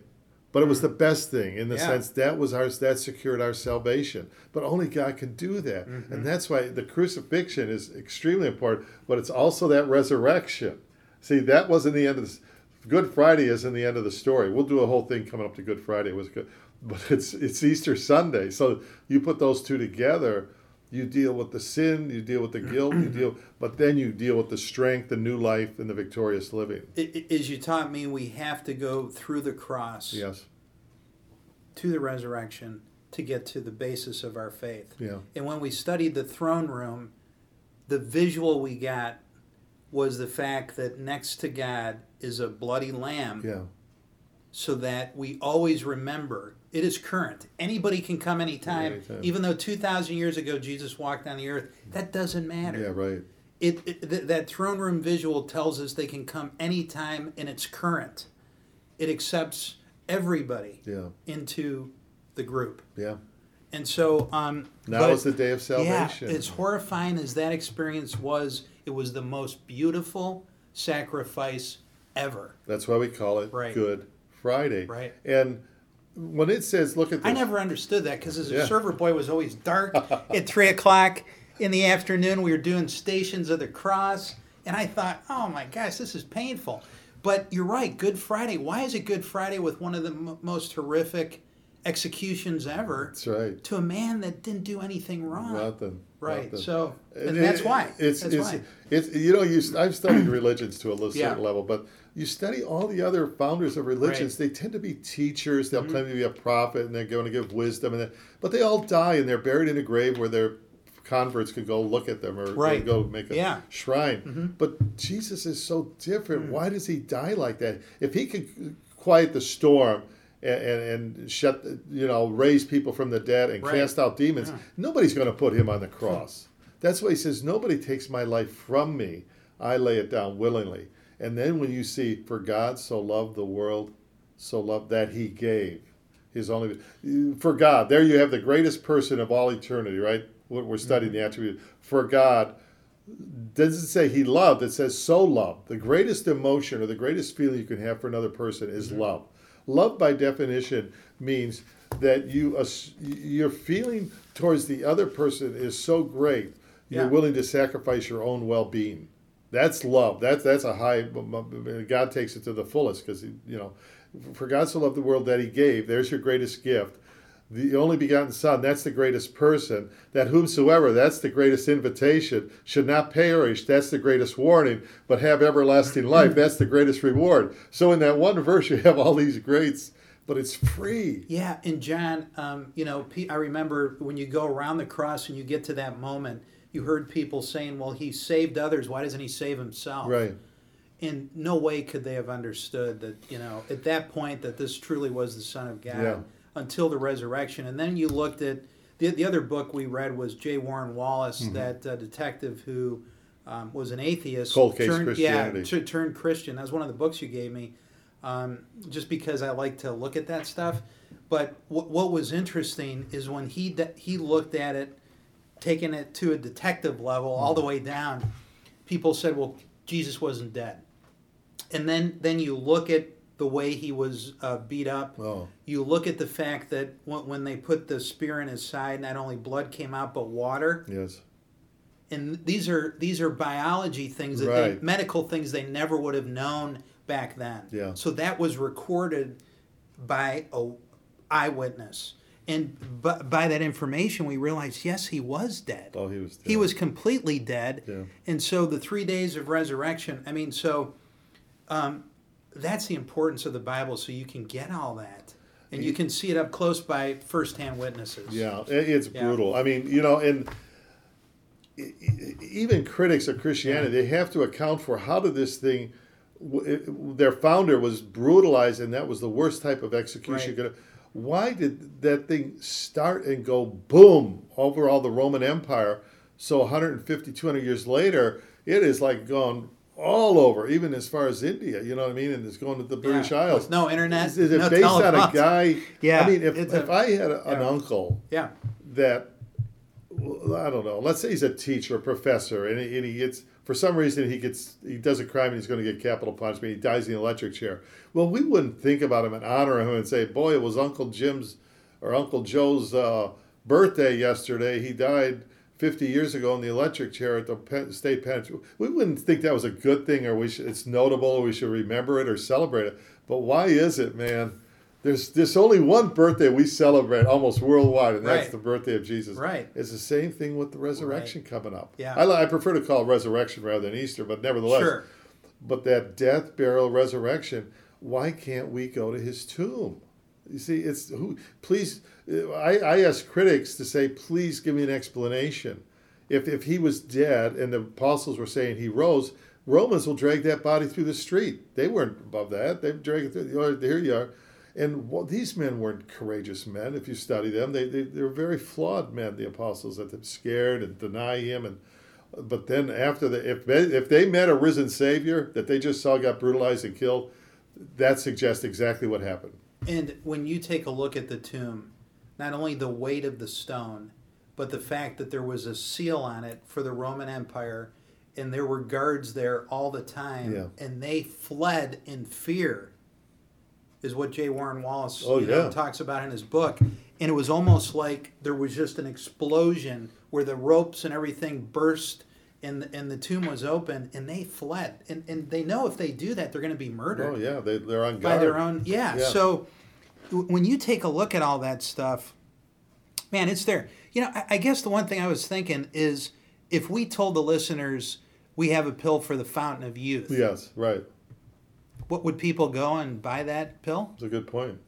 But it was the best thing in the Yeah. sense that was our that secured our salvation. But only God can do that. And mm-hmm. that's why the crucifixion is extremely important, but it's also that resurrection. See, that wasn't the end of this. Good Friday isn't the end of the story. We'll do a whole thing coming up to Good Friday. It was good. But it's it's Easter Sunday. So you put those two together, you deal with the sin, you deal with the guilt, you deal but then you deal with the strength, the new life, and the victorious living. As you taught me, we have to go through the cross Yes. to the resurrection to get to the basis of our faith. Yeah. And when we studied the throne room, the visual we got was the fact that next to God is a bloody lamb Yeah. so that we always remember it is current. Anybody can come anytime, Anytime. even though 2,000 years ago Jesus walked on the earth. That doesn't matter. Yeah, right. It, it th- that throne room visual tells us they can come anytime and it's current. It accepts everybody Yeah. into the group. Yeah. And so um Now but- is the day of salvation. yeah, as horrifying as that experience was, it was the most beautiful sacrifice ever. That's why we call it Right. Good Friday. Right. And when it says, look at this. I never understood that because as a Yeah. server boy, it was always dark at three o'clock in the afternoon. We were doing Stations of the Cross, and I thought, oh my gosh, this is painful. But you're right, Good Friday. Why is it Good Friday with one of the m- most horrific executions ever That's right. to a man that didn't do anything wrong? Nothing. right. Nothing. So, and, And that's why. It's that's it's, why. it's you know you I've studied religions to a little Yeah. certain level, but you study all the other founders of religions. They tend to be teachers. They'll Mm-hmm. claim to be a prophet, and they're going to give wisdom, and that, but they all die, and they're buried in a grave where their converts could go look at them or, Right. go make a Yeah. Mm-hmm. shrine. But Jesus is so different. Why does he die like that? If he could quiet the storm. And, and, shut, you know, raise people from the dead and Right. cast out demons. Nobody's going to put him on the cross. That's why he says, Nobody takes my life from me. I lay it down willingly. And then when you see, For God so loved the world, so loved that he gave his only. For God, there you have the greatest person of all eternity, right? We're we're studying the mm-hmm. attribute. For God, doesn't say he loved, it says so loved. The greatest emotion or the greatest feeling you can have for another person is mm-hmm. love. Love, by definition, means that you your feeling towards the other person is so great you're willing to sacrifice your own well-being. That's love. That's that's a high. God takes it to the fullest because you know, for God so loved the world that He gave. There's your greatest gift the only begotten Son, that's the greatest person, that whomsoever, that's the greatest invitation, should not perish, that's the greatest warning, but have everlasting life, that's the greatest reward. So in that one verse, you have all these greats, but it's free. Yeah, and John, um, you know, I remember when you go around the cross and you get to that moment, you heard people saying, "Well, he saved others. Why doesn't he save himself?" Right. In no way could they have understood that, you know, at that point that this truly was the Son of God Yeah. until the resurrection. And then you looked at the the other book we read was J. Warner Wallace, Mm-hmm. that uh, detective who um, was an atheist, Cold Case turned, Christianity. yeah, t- turned Christian. That was one of the books you gave me um, just because I like to look at that stuff. But w- what was interesting is when he d- he looked at it taking it to a detective level all the way down, people said, "Well, Jesus wasn't dead," and then then you look at the way he was uh, beat up. Oh. You look at the fact that when, when they put the spear in his side, not only blood came out but water. Yes. And these are these are biology things that Right. they, medical things they never would have known back then. Yeah. So that was recorded by a eyewitness, and b- by that information, we realized yes, he was dead. Oh, he was. Dead. He was completely dead. Yeah. And so the three days of resurrection, I mean, so um, that's the importance of the Bible, so you can get all that. And you can see it up close by firsthand witnesses. Yeah, it's Yeah. brutal. I mean, you know, and even critics of Christianity, they have to account for how did this thing. Their founder was brutalized, and that was the worst type of execution. Right. Why did that thing start and go boom over all the Roman Empire? So 150, 200 years later, it is like gone all over, even as far as India. You know what I mean? And it's going to the British Yeah, Isles. with no internet, Is, is it no based on a guy? Yeah, I mean, if, if a- I had a, an uncle Yeah. that I don't know. Let's say he's a teacher, a professor, and he, and he gets for some reason he gets he does a crime and he's going to get capital punishment. He dies in the electric chair. Well, we wouldn't think about him and honor him and say, "Boy, it was Uncle Jim's or Uncle Joe's uh, birthday yesterday. He died." 50 years ago in the electric chair at the state penitentiary. We wouldn't think that was a good thing or we should, it's notable or we should remember it or celebrate it. But why is it, man? There's there's only one birthday we celebrate almost worldwide, and that's Right. the birthday of Jesus. Right. It's the same thing with the resurrection coming up. Yeah. I, I prefer to call it resurrection rather than Easter, but nevertheless. Sure. But that death, burial, resurrection. Why can't we go to his tomb? You see, it's who. Please, I, I ask critics to say, please give me an explanation. If if he was dead and the apostles were saying he rose, Romans will drag that body through the street. They weren't above that. They dragged it through. Oh, here you are. And well, these men weren't courageous men. If you study them, they, they they were very flawed men. The apostles that they're scared and deny him, and but then after the if they, if they met a risen Savior that they just saw got brutalized and killed, that suggests exactly what happened. And when you take a look at the tomb, not only the weight of the stone, but the fact that there was a seal on it for the Roman Empire, and there were guards there all the time, Yeah. and they fled in fear, is what J. Warner Wallace Oh, you know, talks about in his book. And it was almost like there was just an explosion where the ropes and everything burst. And the, and the tomb was open, and they fled, and and they know if they do that, they're going to be murdered Oh yeah, they they're on by their own yeah. Yeah. so w- when you take a look at all that stuff man it's there you know I, I guess the one thing i was thinking is if we told the listeners we have a pill for the fountain of youth Yes, right. What would people go and buy that pill That's a good point.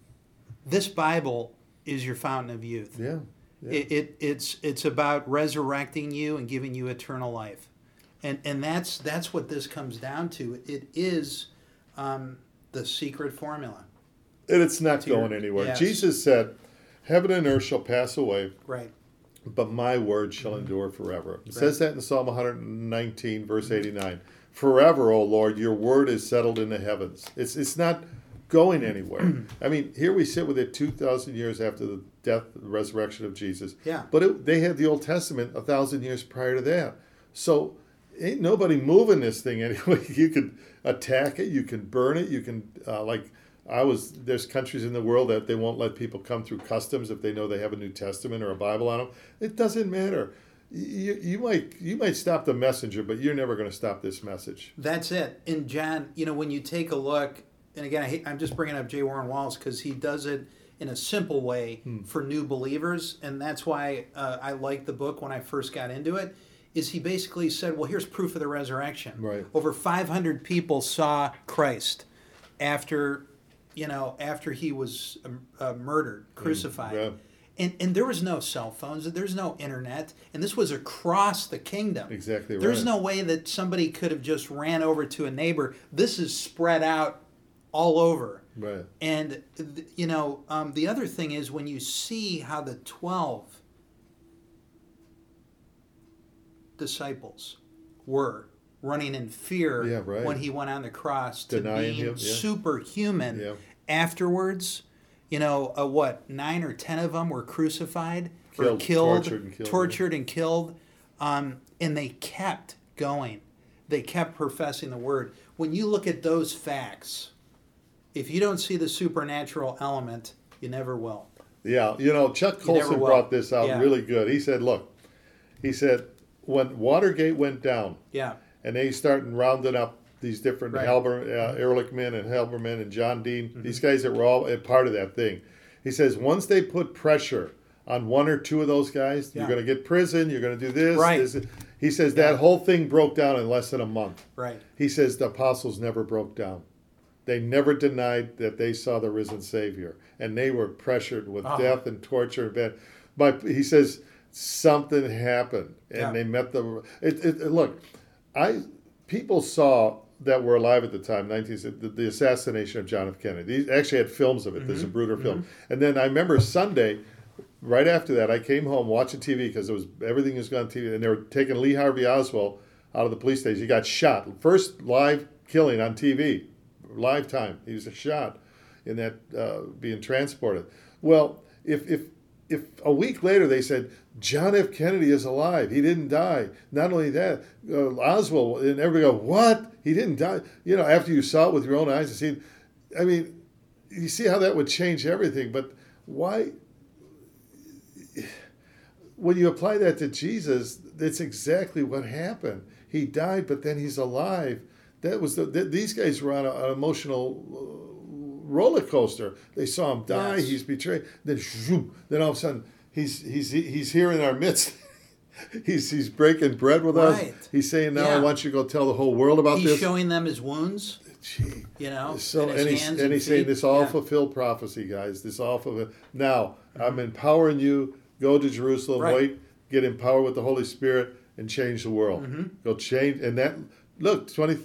this bible is your fountain of youth Yeah. yeah. it, it it's it's about resurrecting you and giving you eternal life and and that's that's what this comes down to it is um, the secret formula and it's not your- going anywhere. yes. Jesus said, "Heaven and earth shall pass away, right but my word shall endure forever." It says that in Psalm 119, verse 89. Forever, O Lord, your word is settled in the heavens. It's it's not going anywhere. I mean, here we sit with it 2,000 years after the death, the resurrection of Jesus. Yeah. But it, they had the Old Testament a thousand years prior to that. So ain't nobody moving this thing anyway. You can attack it, you can burn it, you can uh, like. I was there's countries in the world that they won't let people come through customs if they know they have a New Testament or a Bible on them. It doesn't matter. You, you might you might stop the messenger, but you're never going to stop this message. That's it. And John, you know, when you take a look, and again, I hate, I'm just bringing up J. Warner Wallace because he does it in a simple way Hmm. for new believers, and that's why uh, I liked the book when I first got into it. Is he basically said, "Well, here's proof of the resurrection. Right. Over 500 people saw Christ after, you know, after he was um, uh, murdered, crucified." yeah. And, and there was no cell phones, there's no internet, and this was across the kingdom. Exactly There's right. no way that somebody could have just ran over to a neighbor. This is spread out all over. Right. And, th- you know, um, the other thing is when you see how the 12 disciples were running in fear Yeah, right. when he went on the cross to Denying being him, yeah. superhuman Yeah. afterwards. You know, uh, what, nine or ten of them were crucified? or Killed, killed, tortured and killed, tortured and killed, um, and they kept going. They kept professing the word. When you look at those facts, if you don't see the supernatural element, you never will. Yeah, you know, Chuck Colson brought this out Yeah. really good. He said, "Look, he said when Watergate went down, Yeah, and they started rounding up these different Right. Halber, uh, Ehrlichman and Haldeman and John Dean, Mm-hmm. these guys that were all a part of that thing. He says once they put pressure on one or two of those guys, Yeah. you're going to get prison, you're going to do this. Right. this. He says that whole thing broke down in less than a month. right. He says the apostles never broke down. They never denied that they saw the risen Savior, and they were pressured with Ah. death and torture and bad. But he says something happened, and Yeah. they met the. It, it- look, I people saw that were alive at the time. 19 the, the assassination of John F. Kennedy. These actually had films of it. There's a Mm-hmm. Bruder film, and then I remember Sunday. Right after that, I came home watching TV because it was everything was on TV, and they were taking Lee Harvey Oswald out of the police station. He got shot. First live killing on TV, live time. He was shot in that uh, being transported. Well, if if if a week later they said John F. Kennedy is alive, he didn't die. Not only that, uh, Oswald and everybody go, what? He didn't die. You know, after you saw it with your own eyes and seen, I mean, you see how that would change everything. But why? when you apply that to Jesus, that's exactly what happened. He died, but then he's alive. That was the, th- these guys were on an emotional uh, roller coaster. They saw him die. Yes. He's betrayed. Then, zoom, then all of a sudden, he's he's he's here in our midst. he's he's breaking bread with Right. us. He's saying, "Now I want you to go tell the whole world about He's this." He's showing them his wounds, Gee. you know, So and and he's hands and he's saying this all Yeah. fulfilled prophecy, guys. This all fulfilled. Now I'm empowering you. Go to Jerusalem. Right. Wait. Get empowered with the Holy Spirit and change the world. Mm-hmm. Go change. And that look 20,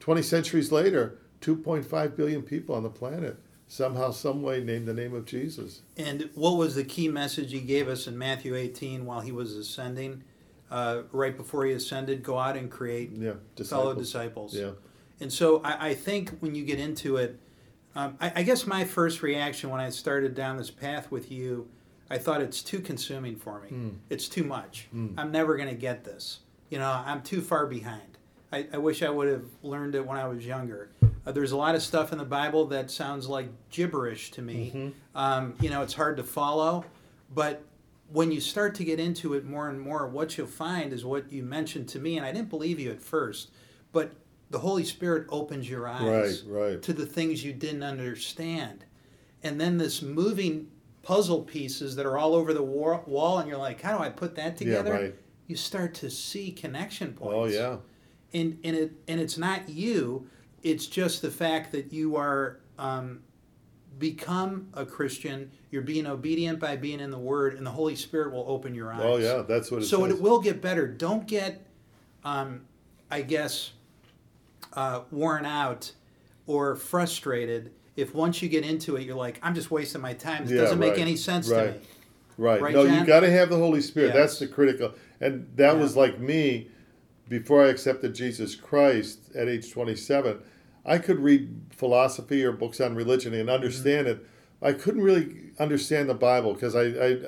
20 centuries later, 2.5 billion people on the planet somehow, some way, named the name of Jesus. And what was the key message he gave us in Matthew 18 while he was ascending? Uh, right before he ascended, go out and create Yeah, fellow disciples. disciples. Yeah. And so I, I think when you get into it, um, I, I guess my first reaction when I started down this path with you, I thought it's too consuming for me. Hmm. It's too much. I'm never going to get this. You know, I'm too far behind. I, I wish I would have learned it when I was younger. Uh, there's a lot of stuff in the Bible that sounds like gibberish to me. Mm-hmm. Um, you know, it's hard to follow. But when you start to get into it more and more, what you'll find is what you mentioned to me, and I didn't believe you at first, but the Holy Spirit opens your eyes Right, right. to the things you didn't understand. And then this moving puzzle pieces that are all over the war- wall, and you're like, how do I put that Yeah, together? right. You start to see connection points Oh yeah. and and it and it's not you it's just the fact that you are um, become a christian you're being obedient by being in the word and the holy spirit will open your eyes Oh yeah. That's what it so says. it will get better don't get um, i guess uh, worn out or frustrated if once you get into it you're like i'm just wasting my time it Yeah, doesn't make right, any sense right. to me Right. Right, no, you got to have the Holy Spirit. That's the critical. And that Yeah. was like me before I accepted Jesus Christ at age 27. I could read philosophy or books on religion and understand Mm-hmm. it. I couldn't really understand the Bible because I, I,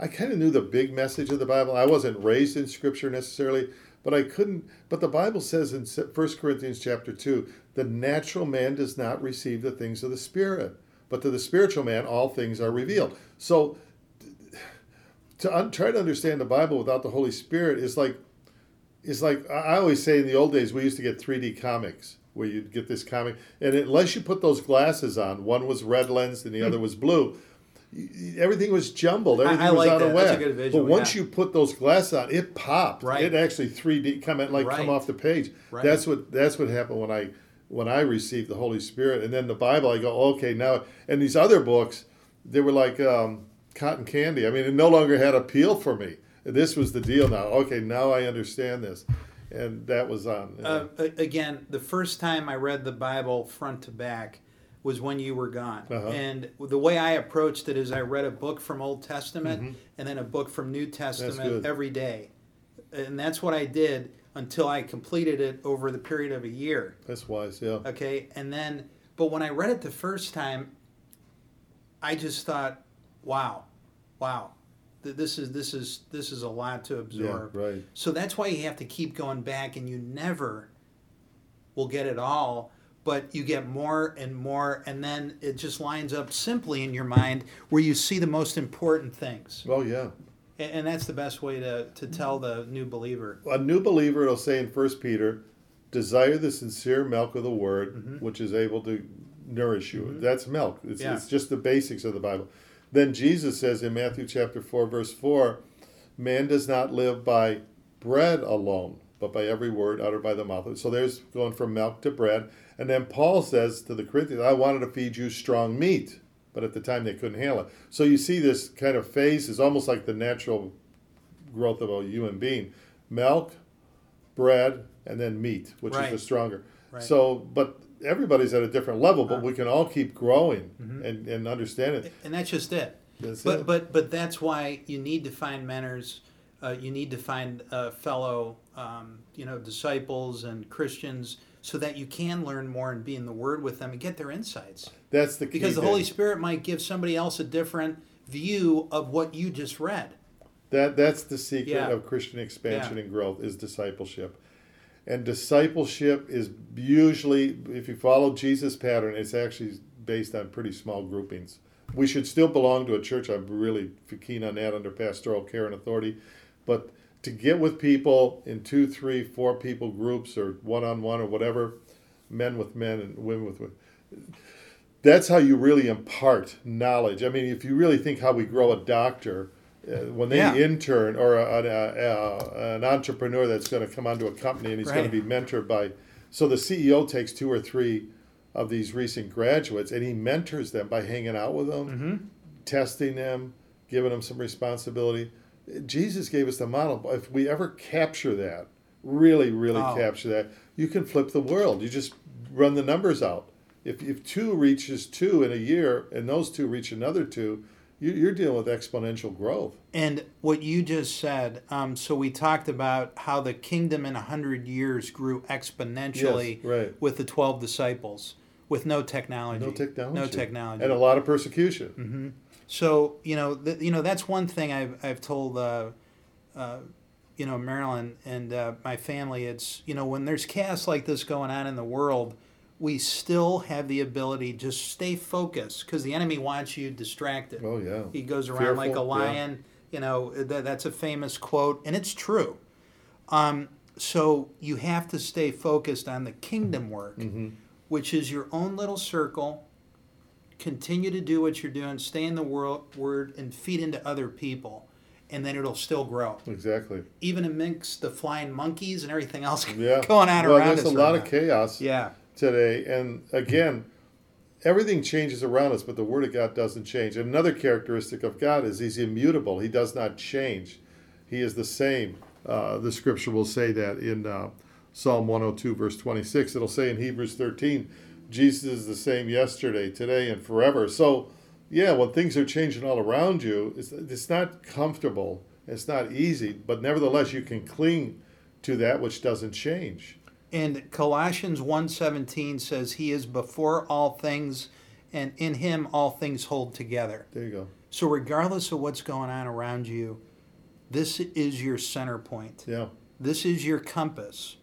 I kind of knew the big message of the Bible. I wasn't raised in Scripture necessarily, but I couldn't. But the Bible says in 1 Corinthians chapter 2 the natural man does not receive the things of the Spirit, but to the spiritual man all things are revealed. So to un- try to understand the Bible without the Holy Spirit is like is like I I always say in the old days we used to get 3D comics where you'd get this comic and unless you put those glasses on, one was red lens and the other was blue. Everything was jumbled. Everything I was like out that. of whack. visual, but once yeah. you put those glasses on, it popped. Right. It actually 3D come like Right. come off the page. Right. That's what that's what happened when I when I received the Holy Spirit. And then the Bible, I go, okay, now and these other books, they were like um, cotton candy. I mean, it no longer had appeal for me. This was the deal now. Okay, now I understand this. And that was on. uh, again, the first time I read the Bible front to back was when you were gone. Uh-huh. And the way I approached it is I read a book from Old Testament and then a book from New Testament Mm-hmm. every day. And that's what I did until I completed it over the period of a year. that's wise, yeah. Okay. And then, but when I read it the first time, I just thought, wow, wow. Th- this is this is this is a lot to Yeah, absorb. right. So that's why you have to keep going back, and you never will get it all, but you get more and more, and then it just lines up simply in your mind where you see the most important things. Oh yeah. And, and that's the best way to, to tell the new believer. A new believer, it'll say in First Peter, desire the sincere milk of the word, Mm-hmm. which is able to nourish you. That's milk. It's, Yeah. it's just the basics of the Bible. Then Jesus says in Matthew chapter four, verse four, man does not live by bread alone, but by every word uttered by the mouth. So there's going from milk to bread. And then Paul says to the Corinthians, I wanted to feed you strong meat, but at the time they couldn't handle it. So you see this kind of phase is almost like the natural growth of a human being. Milk, bread, and then meat, which Right. is the stronger. Right. So, but everybody's at a different level, but we can all keep growing Mm-hmm. and, and understand it. And that's just it. That's but it. but but that's why you need to find mentors. Uh, you need to find uh, fellow, um, you know, disciples and Christians, so that you can learn more and be in the Word with them and get their insights. That's the key. Because the thing. Holy Spirit might give somebody else a different view of what you just read. That that's the secret Yeah. of Christian expansion Yeah. and growth is discipleship. And discipleship is usually, if you follow Jesus' pattern, it's actually based on pretty small groupings. We should still belong to a church. I'm really keen on that under pastoral care and authority. But to get with people in two, three, four people groups or one on one or whatever, men with men and women with women, that's how you really impart knowledge. I mean, if you really think how we grow a doctor, when they Yeah. intern or a, a, a, an entrepreneur that's going to come onto a company and he's going to be mentored by, so the CEO takes two or three of these recent graduates and he mentors them by hanging out with them, Mm-hmm. testing them, giving them some responsibility. Jesus gave us the model. If we ever capture that, really, really Oh. capture that, you can flip the world. You just run the numbers out. If, if two reaches two in a year and those two reach another two, you're dealing with exponential growth. And what you just said, um, so we talked about how the kingdom in a hundred years grew exponentially Yes, right. with the twelve disciples, with no technology. No technology. No technology. And a lot of persecution. Mm-hmm. So you know, you know that's one thing I've I've told, uh, uh, you know, Marilyn and uh, my family. It's you know when there's chaos like this going on in the world, we still have the ability to stay focused because the enemy wants you distracted. Oh, yeah. He goes around like a Fearful, yeah. lion. You know that, that's a famous quote, and it's true. Um, so you have to stay focused on the kingdom work, Mm-hmm. which is your own little circle. Continue to do what you're doing. Stay in the world, word and feed into other people, and then it'll still grow. Exactly. Even amongst the flying monkeys and everything else Yeah. going on well, around there's us. a lot of chaos Yeah. Today. And again, everything changes around us, but the Word of God doesn't change. Another characteristic of God is He's immutable. He does not change. He is the same. Uh, the Scripture will say that in uh, Psalm 102, verse 26. It'll say in Hebrews 13, Jesus is the same yesterday, today, and forever. So, yeah, when things are changing all around you, it's, it's not comfortable. It's not easy, but nevertheless, you can cling to that which doesn't change. And Colossians 1:17 says he is before all things and in him all things hold together. There you go. So regardless of what's going on around you, this is your center point. Yeah. This is your compass.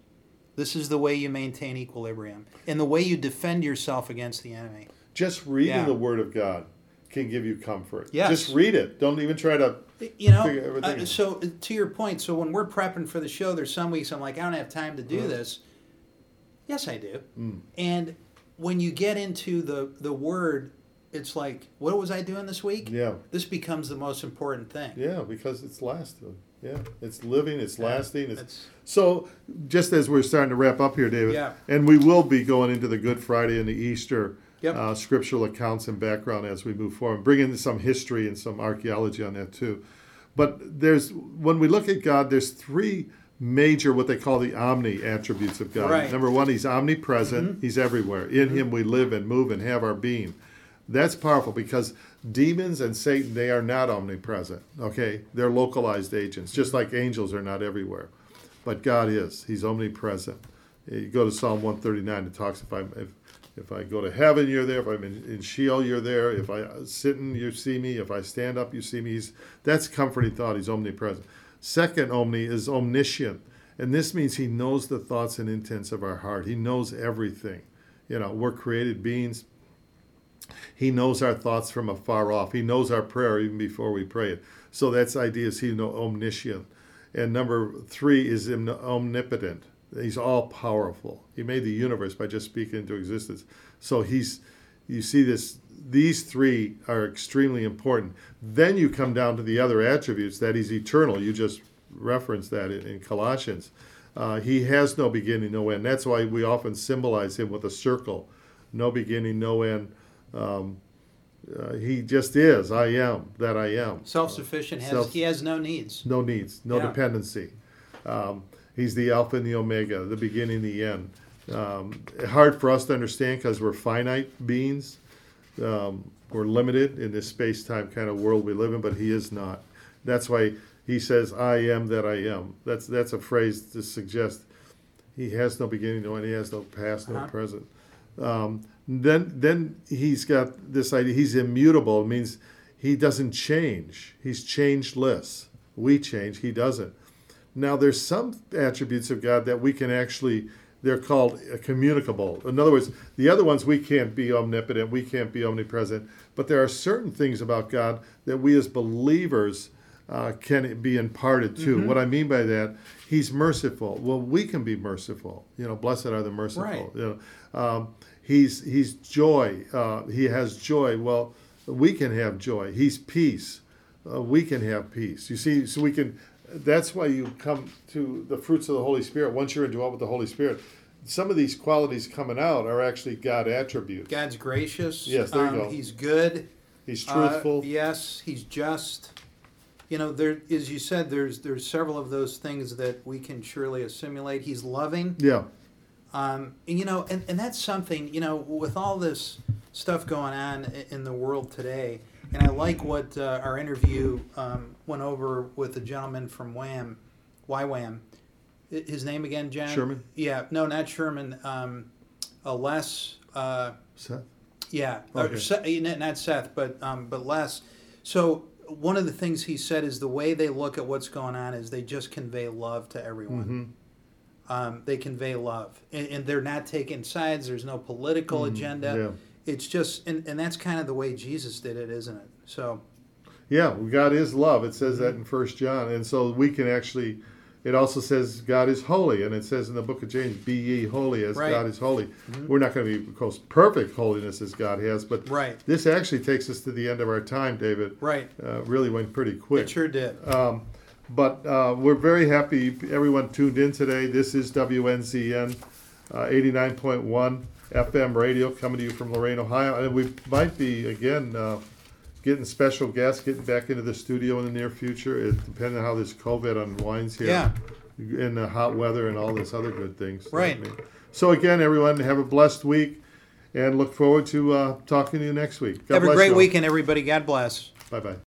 This is the way you maintain equilibrium and the way you defend yourself against the enemy. Just reading Yeah. the Word of God can give you comfort. Yes. Just read it. Don't even try to. You know, everything uh, so uh, to your point, so when we're prepping for the show, there's some weeks I'm like, I don't have time to do Mhm. this. Yes, I do. Mm. And when you get into the the word, it's like, what was I doing this week? Yeah. This becomes the most important thing. Yeah, because it's lasting. Yeah, it's living. It's Yeah, lasting. It's it's- so. Just as we're starting to wrap up here, David, Yeah. and we will be going into the Good Friday and the Easter Yep. uh, scriptural accounts and background as we move forward. Bring in some history and some archaeology on that too. But there's when we look at God, there's three major what they call the omni attributes of God. Right. Mm-hmm. Number one, He's omnipresent. He's everywhere. In Him we live and move and have our being. That's powerful because demons and Satan they are not omnipresent. Okay, they're localized agents, just like angels are not everywhere. But God is. He's omnipresent. You go to Psalm 139. It talks if I'm if If I go to heaven, you're there. If I'm in, in Sheol, you're there. If I sit in, you see me. If I stand up, you see me. He's, that's comforting thought. He's omnipresent. Second omni is omniscient. And this means he knows the thoughts and intents of our heart. He knows everything. You know, we're created beings. He knows our thoughts from afar off. He knows our prayer even before we pray it. So that's idea is he know omniscient. And number three is omnipotent. He's all powerful. He made the universe by just speaking into existence. So he's you see this these three are extremely important. Then you come down to the other attributes that he's eternal. You just referenced that in, in Colossians. Uh, he has no beginning, no end. That's why we often symbolize him with a circle no beginning, no end. Um, uh, he just is. I am that I am. Self-sufficient. Has, Self, he has no needs. No needs. No yeah. dependency. Um, he's the Alpha and the Omega, the beginning, the end. Um, hard for us to understand because we're finite beings. Um, we're limited in this space-time kind of world we live in, but he is not. That's why he says, "I am that I am." That's that's a phrase to suggest he has no beginning, no end. He has no past, no uh-huh. present. Um, then then he's got this idea. He's immutable. It means he doesn't change. He's changeless. We change. He doesn't. Now there's some attributes of God that we can actually. They're called communicable. In other words, the other ones we can't be omnipotent. We can't be omnipresent. But there are certain things about God that we as believers uh, can be imparted to. Mm-hmm. What I mean by that, He's merciful. Well, we can be merciful. You know, blessed are the merciful. Right. You know, um, He's he's joy. Uh, he has joy. Well, we can have joy. He's peace. Uh, we can have peace. You see, so we can. That's why you come to the fruits of the Holy Spirit. Once you're indwelt with the Holy Spirit, some of these qualities coming out are actually God attributes. God's gracious. Yes, there you um, go. He's good. He's truthful. Uh, yes, he's just. You know, there as you said, there's there's several of those things that we can surely assimilate. He's loving. Yeah. Um, and, you know, and, and that's something, you know, with all this stuff going on in the world today, and I like what uh, our interview um, went over with the gentleman from Wham, YWAM. His name again, Jen? Sherman? Yeah, no, not Sherman. Um, uh, Les. Uh, Seth? Yeah, okay. Seth, not Seth, but um, but Les. So one of the things he said is the way they look at what's going on is they just convey love to everyone. Mm-hmm um, they convey love, and, and, they're not taking sides. There's no political mm, agenda. Yeah. It's just, and, and that's kind of the way Jesus did it, isn't it? So, yeah, God is love. It says that in First John, and so we can actually. It also says God is holy, and it says in the book of James, "Be ye holy as right. God is holy." Mm-hmm. We're not going to be, of course, perfect holiness as God has, but right. this actually takes us to the end of our time, David. Right. Uh, really went pretty quick. It sure did. Um, but uh, we're very happy everyone tuned in today. This is WNZN uh, 89.1 FM radio coming to you from Lorain, Ohio. And we might be, again, uh, getting special guests, getting back into the studio in the near future, it, depending on how this COVID unwinds here. Yeah. In the hot weather and all this other good things. Right. So, again, everyone, have a blessed week and look forward to uh, talking to you next week. God have a great weekend, everybody. God bless. Bye bye.